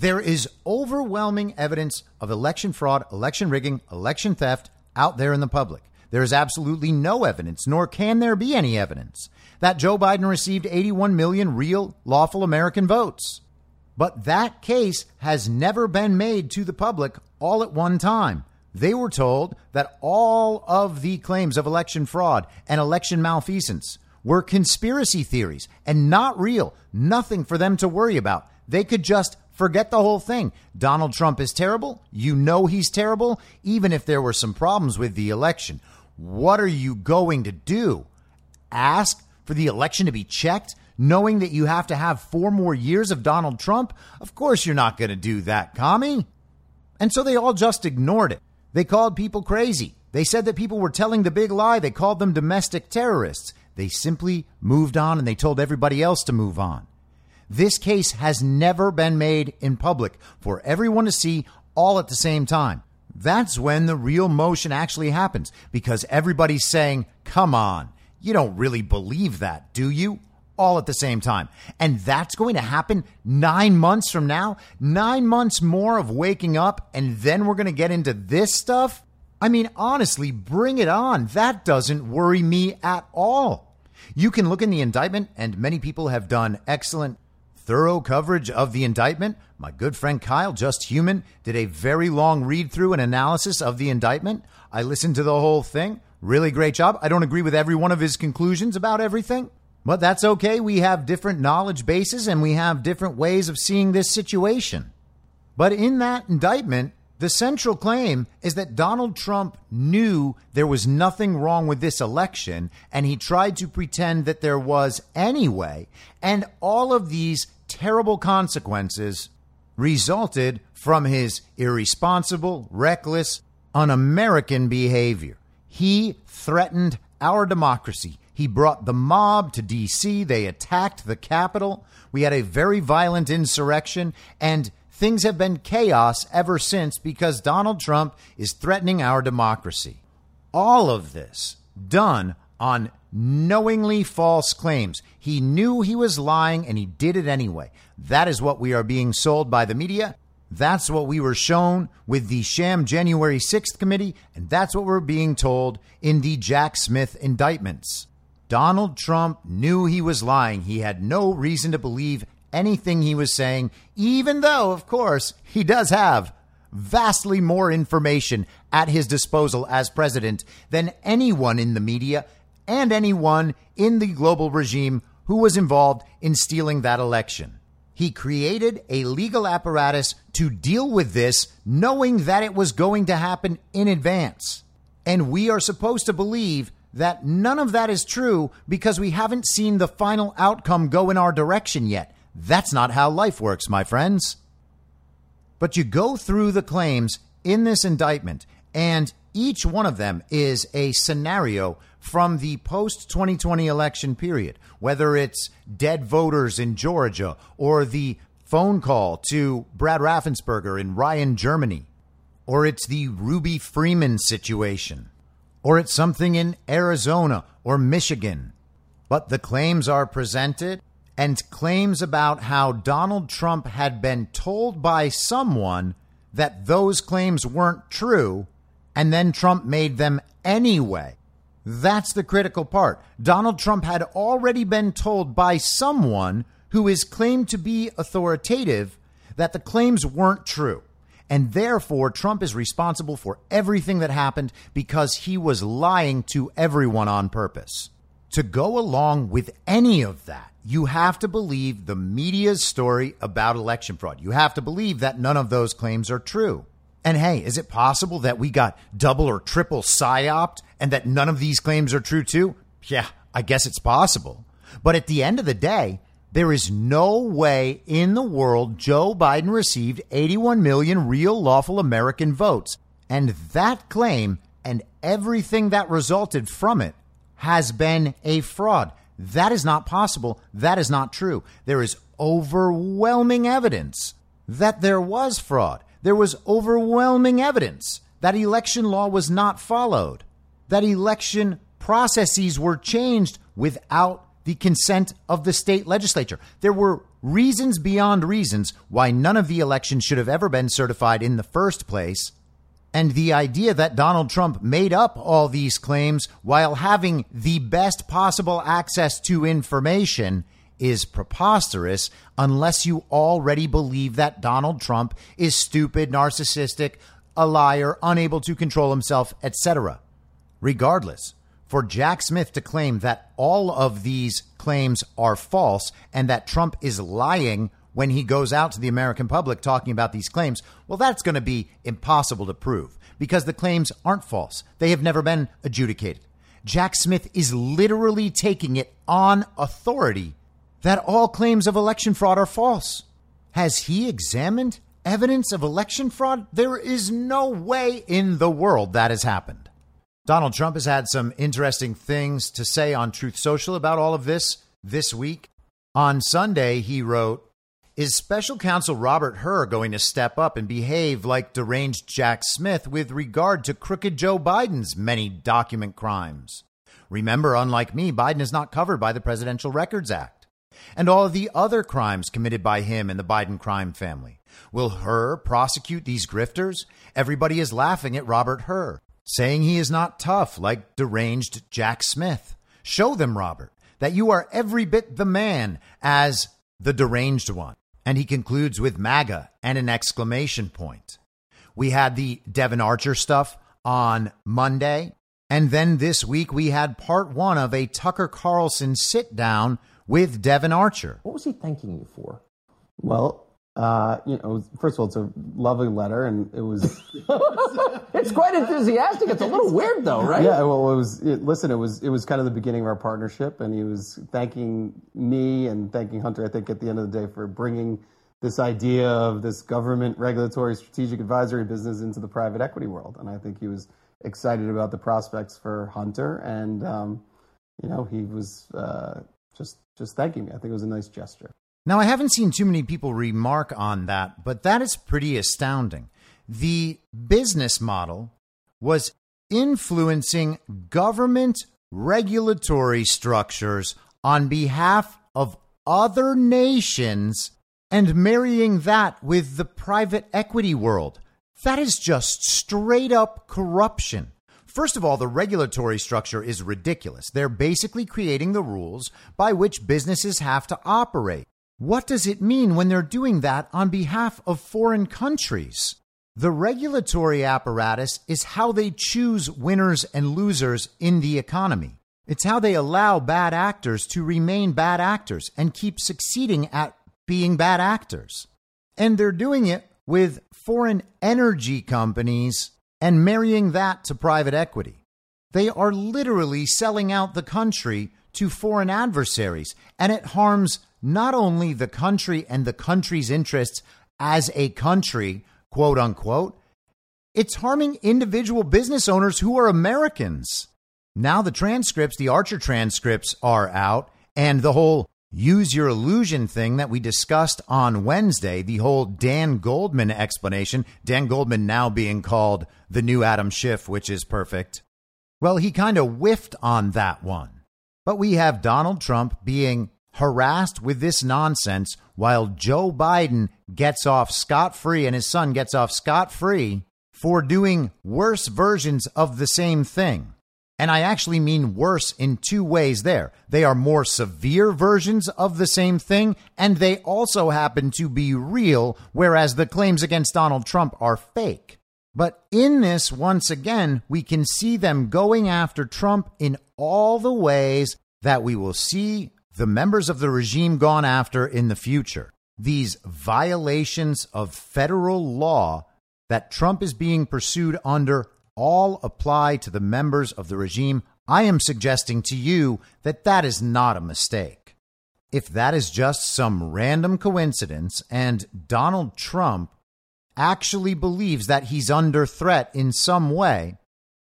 There is overwhelming evidence of election fraud, election rigging, election theft out there in the public. There is absolutely no evidence, nor can there be any evidence, that Joe Biden received 81 million real, lawful American votes. But that case has never been made to the public all at one time. They were told that all of the claims of election fraud and election malfeasance were conspiracy theories and not real, nothing for them to worry about. They could just forget the whole thing. Donald Trump is terrible. You know he's terrible, even if there were some problems with the election. what are you going to do? Ask for the election to be checked, knowing that you have to have four more years of Donald Trump? Of course, you're not going to do that, commie. And so they all just ignored it. They called people crazy. They said that people were telling the big lie. They called them domestic terrorists. They simply moved on and they told everybody else to move on. This case has never been made in public for everyone to see all at the same time. That's when the real motion actually happens because everybody's saying, come on, you don't really believe that, do you? All at the same time. And that's going to happen nine months from now, nine months more of waking up, and then we're going to get into this stuff. I mean, honestly, bring it on. That doesn't worry me at all. You can look in the indictment, and many people have done excellent thorough coverage of the indictment. My good friend Kyle, just human, did a very long read through and analysis of the indictment. I listened to the whole thing. Really great job. I don't agree with every one of his conclusions about everything, but that's okay. We have different knowledge bases and we have different ways of seeing this situation. But in that indictment, the central claim is that Donald Trump knew there was nothing wrong with this election and he tried to pretend that there was anyway. And all of these terrible consequences resulted from his irresponsible, reckless, un American behavior. He threatened our democracy. He brought the mob to D.C., they attacked the Capitol. We had a very violent insurrection, and things have been chaos ever since because Donald Trump is threatening our democracy. All of this done on knowingly false claims. He knew he was lying and he did it anyway. That is what we are being sold by the media. That's what we were shown with the sham January 6th committee, and that's what we're being told in the Jack Smith indictments. Donald Trump knew he was lying. He had no reason to believe anything he was saying, even though, of course, he does have vastly more information at his disposal as president than anyone in the media and anyone in the global regime who was involved in stealing that election. He created a legal apparatus to deal with this, knowing that it was going to happen in advance. And we are supposed to believe that none of that is true because we haven't seen the final outcome go in our direction yet. That's not how life works, my friends. But you go through the claims in this indictment, and each one of them is a scenario from the post 2020 election period, whether it's dead voters in Georgia or the phone call to Brad Raffensperger in Ryan, Germany, or it's the Ruby Freeman situation, or it's something in Arizona or Michigan. But the claims are presented and claims about how Donald Trump had been told by someone that those claims weren't true, and then Trump made them anyway. That's the critical part. Donald Trump had already been told by someone who is claimed to be authoritative that the claims weren't true. And therefore, Trump is responsible for everything that happened because he was lying to everyone on purpose. To go along with any of that, you have to believe the media's story about election fraud. You have to believe that none of those claims are true. And hey, is it possible that we got double or triple psyoped and that none of these claims are true too? Yeah, I guess it's possible. But at the end of the day, there is no way in the world Joe Biden received 81 million real lawful American votes. And that claim and everything that resulted from it has been a fraud. That is not possible. That is not true. There is overwhelming evidence that there was fraud there was overwhelming evidence that election law was not followed, that election processes were changed without the consent of the state legislature. There were reasons beyond reasons why none of the elections should have ever been certified in the first place. And the idea that Donald Trump made up all these claims while having the best possible access to information is preposterous unless you already believe that Donald Trump is stupid, narcissistic, a liar, unable to control himself, etc. Regardless, for Jack Smith to claim that all of these claims are false and that Trump is lying when he goes out to the American public talking about these claims, well, that's going to be impossible to prove because the claims aren't false. They have never been adjudicated. Jack Smith is literally taking it on authority that all claims of election fraud are false. Has he examined evidence of election fraud? There is no way in the world that has happened. Donald Trump has had some interesting things to say on Truth Social about all of this this week. On Sunday, he wrote, Is special counsel Robert Hur going to step up and behave like deranged Jack Smith with regard to crooked Joe Biden's many document crimes? Remember, unlike me, Biden is not covered by the Presidential Records Act and all the other crimes committed by him and the Biden crime family. Will Hur prosecute these grifters? Everybody is laughing at Robert Hur, saying he is not tough like deranged Jack Smith. Show them, Robert, that you are every bit the man as the deranged one. And he concludes with MAGA and an exclamation point. We had the Devon Archer stuff on Monday. And then this week we had part one of a Tucker Carlson sit down with Devon Archer. What was he thanking you for? Well, uh, you know, first of all, it's a lovely letter, and it was. *laughs* it's quite enthusiastic. It's a little weird, though, right? Yeah. Well, it was. It, listen, it was. It was kind of the beginning of our partnership, and he was thanking me and thanking Hunter. I think at the end of the day for bringing this idea of this government regulatory strategic advisory business into the private equity world, and I think he was excited about the prospects for Hunter, and um, you know, he was uh, just just thanking me. I think it was a nice gesture. Now, I haven't seen too many people remark on that, but that is pretty astounding. The business model was influencing government regulatory structures on behalf of other nations and marrying that with the private equity world. That is just straight up corruption. First of all, the regulatory structure is ridiculous. They're basically creating the rules by which businesses have to operate. What does it mean when they're doing that on behalf of foreign countries? The regulatory apparatus is how they choose winners and losers in the economy. It's how they allow bad actors to remain bad actors and keep succeeding at being bad actors. And they're doing it with foreign energy companies and marrying that to private equity. They are literally selling out the country to foreign adversaries, and it harms not only the country and the country's interests as a country, quote unquote, it's harming individual business owners who are Americans. Now, the transcripts, the Archer transcripts are out, and the whole use your illusion thing that we discussed on Wednesday, the whole Dan Goldman explanation, Dan Goldman now being called the new Adam Schiff, which is perfect. Well, he kind of whiffed on that one. But we have Donald Trump being harassed with this nonsense while Joe Biden gets off scot free and his son gets off scot free for doing worse versions of the same thing. And I actually mean worse in two ways there. They are more severe versions of the same thing, and they also happen to be real, whereas the claims against Donald Trump are fake. But in this, once again, we can see them going after Trump in all the ways that we will see the members of the regime gone after in the future. These violations of federal law that Trump is being pursued under all apply to the members of the regime. I am suggesting to you that that is not a mistake. If that is just some random coincidence and Donald Trump actually believes that he's under threat in some way,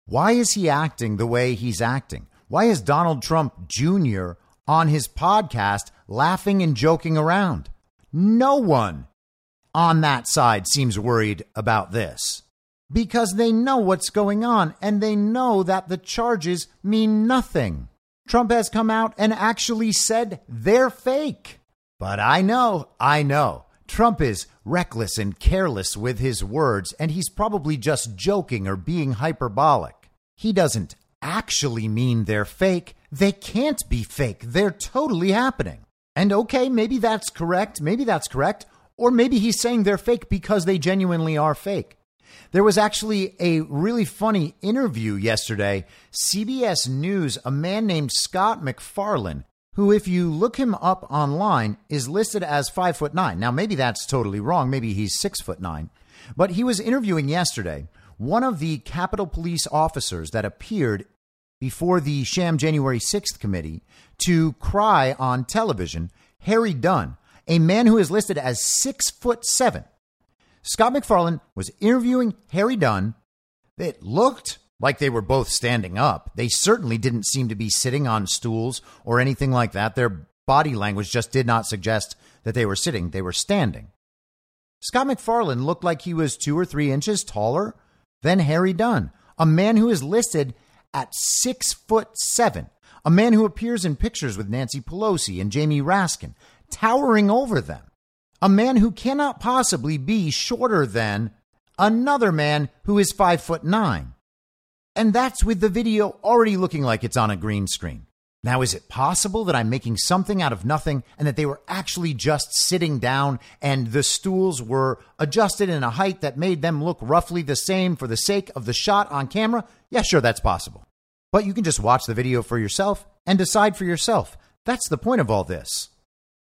why is he acting the way he's acting? Why is Donald Trump Jr on his podcast laughing and joking around. No one on that side seems worried about this because they know what's going on and they know that the charges mean nothing. Trump has come out and actually said they're fake. But I know, I know. Trump is reckless and careless with his words, and he's probably just joking or being hyperbolic. He doesn't actually mean they're fake. They can't be fake. They're totally happening. And okay, maybe that's correct. Maybe that's correct. Or maybe he's saying they're fake because they genuinely are fake. There was actually a really funny interview yesterday. CBS News, a man named Scott MacFarlane, who, if you look him up online, is listed as five foot nine. Now, maybe that's totally wrong. Maybe he's six foot nine. But he was interviewing yesterday one of the Capitol Police officers that appeared before the sham January 6th committee to cry on television, Harry Dunn, a man who is listed as six foot seven. Scott MacFarlane was interviewing Harry Dunn. It looked like they were both standing up. They certainly didn't seem to be sitting on stools or anything like that. Their body language just did not suggest that they were sitting, they were standing. Scott MacFarlane looked like he was two or three inches taller than Harry Dunn, a man who is listed at six foot seven, a man who appears in pictures with Nancy Pelosi and Jamie Raskin, towering over them, a man who cannot possibly be shorter than another man who is five foot nine. And that's with the video already looking like it's on a green screen. Now, is it possible that I'm making something out of nothing and that they were actually just sitting down and the stools were adjusted in a height that made them look roughly the same for the sake of the shot on camera? Yeah, sure, that's possible. But you can just watch the video for yourself and decide for yourself. That's the point of all this.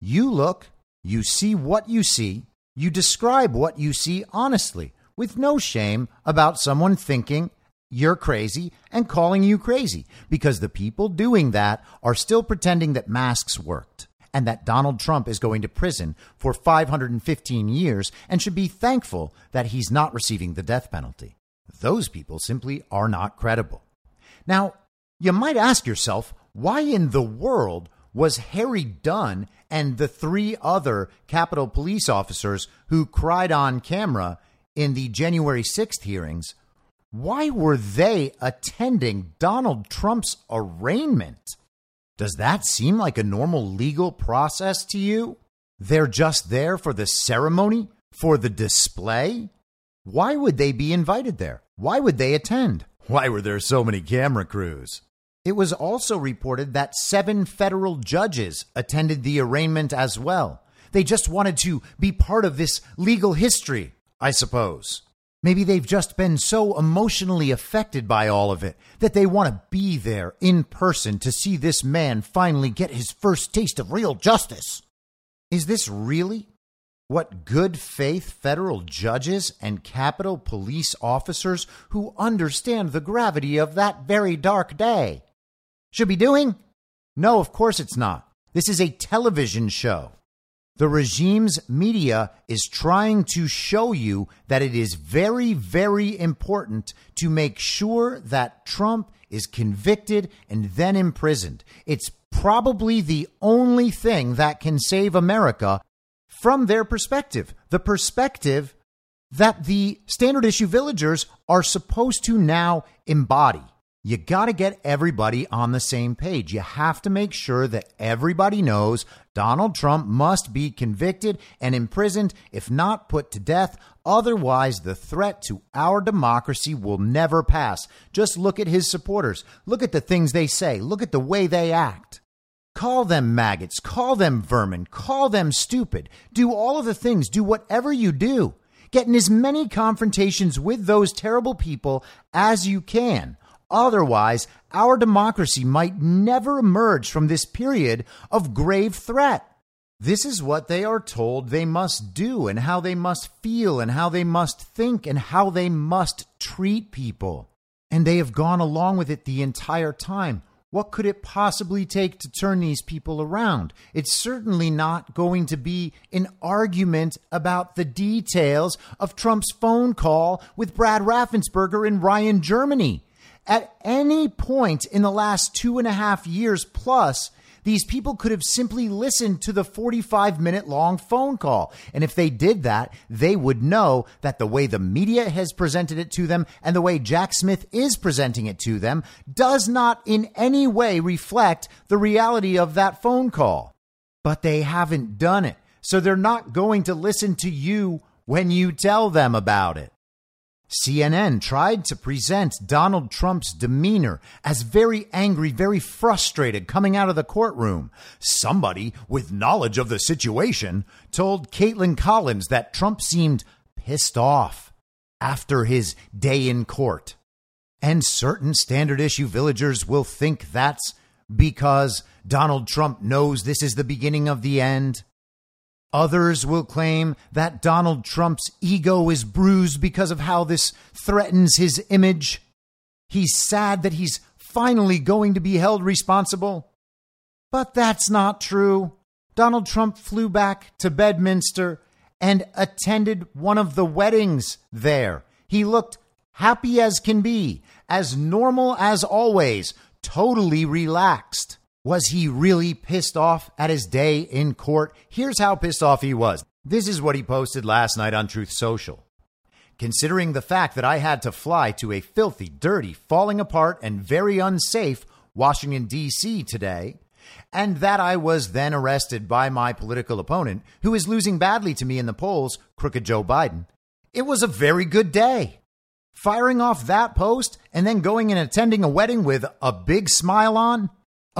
You look, you see what you see, you describe what you see honestly, with no shame about someone thinking you're crazy and calling you crazy because the people doing that are still pretending that masks worked and that Donald Trump is going to prison for 515 years and should be thankful that he's not receiving the death penalty. Those people simply are not credible. Now, you might ask yourself, why in the world was Harry Dunn and the three other Capitol police officers who cried on camera in the January 6th hearings why were they attending Donald Trump's arraignment? Does that seem like a normal legal process to you? They're just there for the ceremony, for the display? Why would they be invited there? Why would they attend? Why were there so many camera crews? It was also reported that seven federal judges attended the arraignment as well. They just wanted to be part of this legal history, I suppose. Maybe they've just been so emotionally affected by all of it that they want to be there in person to see this man finally get his first taste of real justice. Is this really what good faith federal judges and Capitol police officers who understand the gravity of that very dark day should be doing? No, of course it's not. This is a television show. The regime's media is trying to show you that it is very, very important to make sure that Trump is convicted and then imprisoned. It's probably the only thing that can save America from their perspective, the perspective that the standard issue villagers are supposed to now embody. You got to get everybody on the same page. You have to make sure that everybody knows Donald Trump must be convicted and imprisoned, if not put to death. Otherwise, the threat to our democracy will never pass. Just look at his supporters. Look at the things they say. Look at the way they act. Call them maggots. Call them vermin. Call them stupid. Do all of the things. Do whatever you do. Get in as many confrontations with those terrible people as you can. Otherwise, our democracy might never emerge from this period of grave threat. This is what they are told they must do, and how they must feel, and how they must think, and how they must treat people. And they have gone along with it the entire time. What could it possibly take to turn these people around? It's certainly not going to be an argument about the details of Trump's phone call with Brad Raffensperger in Ryan, Germany. At any point in the last two and a half years plus, these people could have simply listened to the 45 minute long phone call. And if they did that, they would know that the way the media has presented it to them and the way Jack Smith is presenting it to them does not in any way reflect the reality of that phone call. But they haven't done it. So they're not going to listen to you when you tell them about it. CNN tried to present Donald Trump's demeanor as very angry, very frustrated coming out of the courtroom. Somebody with knowledge of the situation told Kaitlan Collins that Trump seemed pissed off after his day in court. And certain standard issue villagers will think that's because Donald Trump knows this is the beginning of the end. Others will claim that Donald Trump's ego is bruised because of how this threatens his image. He's sad that he's finally going to be held responsible. But that's not true. Donald Trump flew back to Bedminster and attended one of the weddings there. He looked happy as can be, as normal as always, totally relaxed. Was he really pissed off at his day in court? Here's how pissed off he was. This is what he posted last night on Truth Social. Considering the fact that I had to fly to a filthy, dirty, falling apart, and very unsafe Washington, D.C. today, and that I was then arrested by my political opponent, who is losing badly to me in the polls, crooked Joe Biden, it was a very good day. Firing off that post and then going and attending a wedding with a big smile on?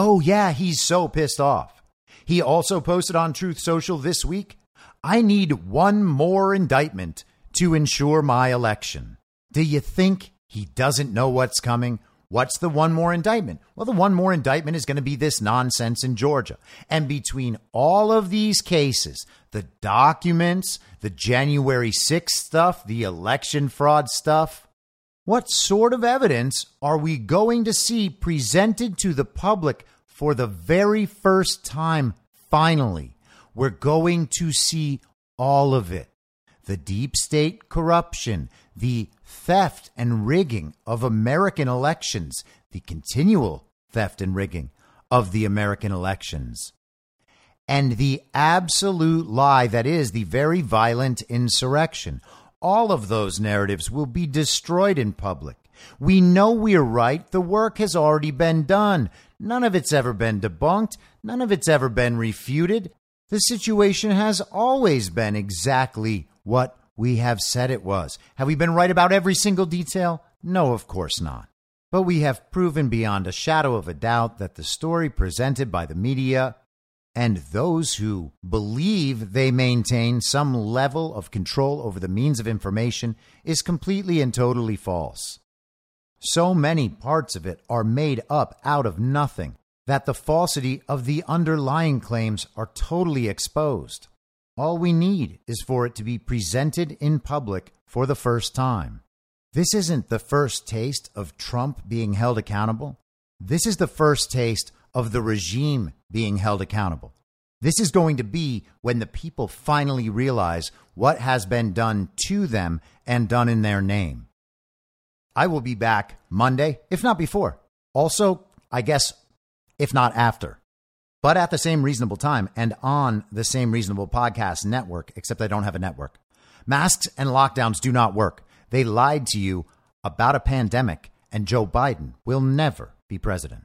Oh, yeah, he's so pissed off. He also posted on Truth Social this week I need one more indictment to ensure my election. Do you think he doesn't know what's coming? What's the one more indictment? Well, the one more indictment is going to be this nonsense in Georgia. And between all of these cases, the documents, the January 6th stuff, the election fraud stuff, what sort of evidence are we going to see presented to the public for the very first time finally? We're going to see all of it. The deep state corruption, the theft and rigging of American elections, the continual theft and rigging of the American elections, and the absolute lie that is the very violent insurrection all of those narratives will be destroyed in public. We know we're right. The work has already been done. None of it's ever been debunked. None of it's ever been refuted. The situation has always been exactly what we have said it was. Have we been right about every single detail? No, of course not. But we have proven beyond a shadow of a doubt that the story presented by the media and those who believe they maintain some level of control over the means of information is completely and totally false. So many parts of it are made up out of nothing that the falsity of the underlying claims are totally exposed. All we need is for it to be presented in public for the first time. This isn't the first taste of Trump being held accountable. This is the first taste of the regime being held accountable. This is going to be when the people finally realize what has been done to them and done in their name. I will be back Monday, if not before. Also, I guess, if not after, but at the same reasonable time and on the same reasonable podcast network, except I don't have a network. Masks and lockdowns do not work. They lied to you about a pandemic, and Joe Biden will never be president.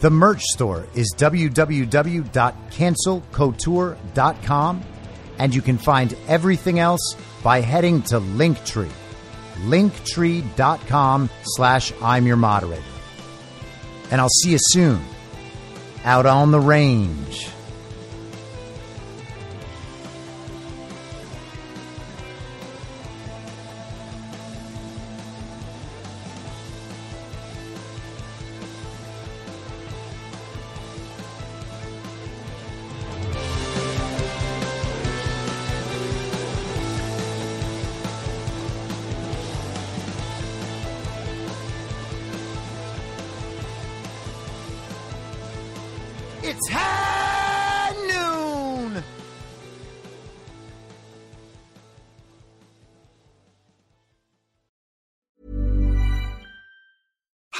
The merch store is www.cancelcouture.com, and you can find everything else by heading to Linktree, linktree.com slash I'm your moderator. And I'll see you soon out on the range.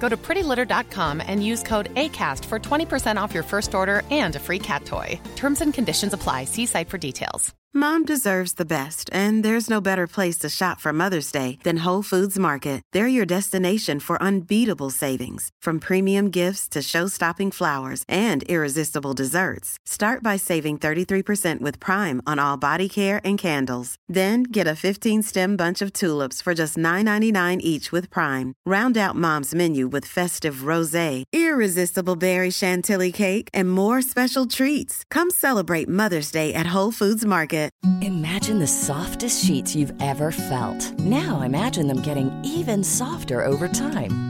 Go to prettylitter.com and use code ACAST for 20% off your first order and a free cat toy. Terms and conditions apply. See site for details. Mom deserves the best, and there's no better place to shop for Mother's Day than Whole Foods Market. They're your destination for unbeatable savings, from premium gifts to show-stopping flowers and irresistible desserts. Start by saving 33% with Prime on all body care and candles. Then get a 15-stem bunch of tulips for just $9.99 each with Prime. Round out Mom's menu with festive rosé, irresistible berry chantilly cake, and more special treats. Come celebrate Mother's Day at Whole Foods Market. Imagine the softest sheets you've ever felt. Now imagine them getting even softer over time.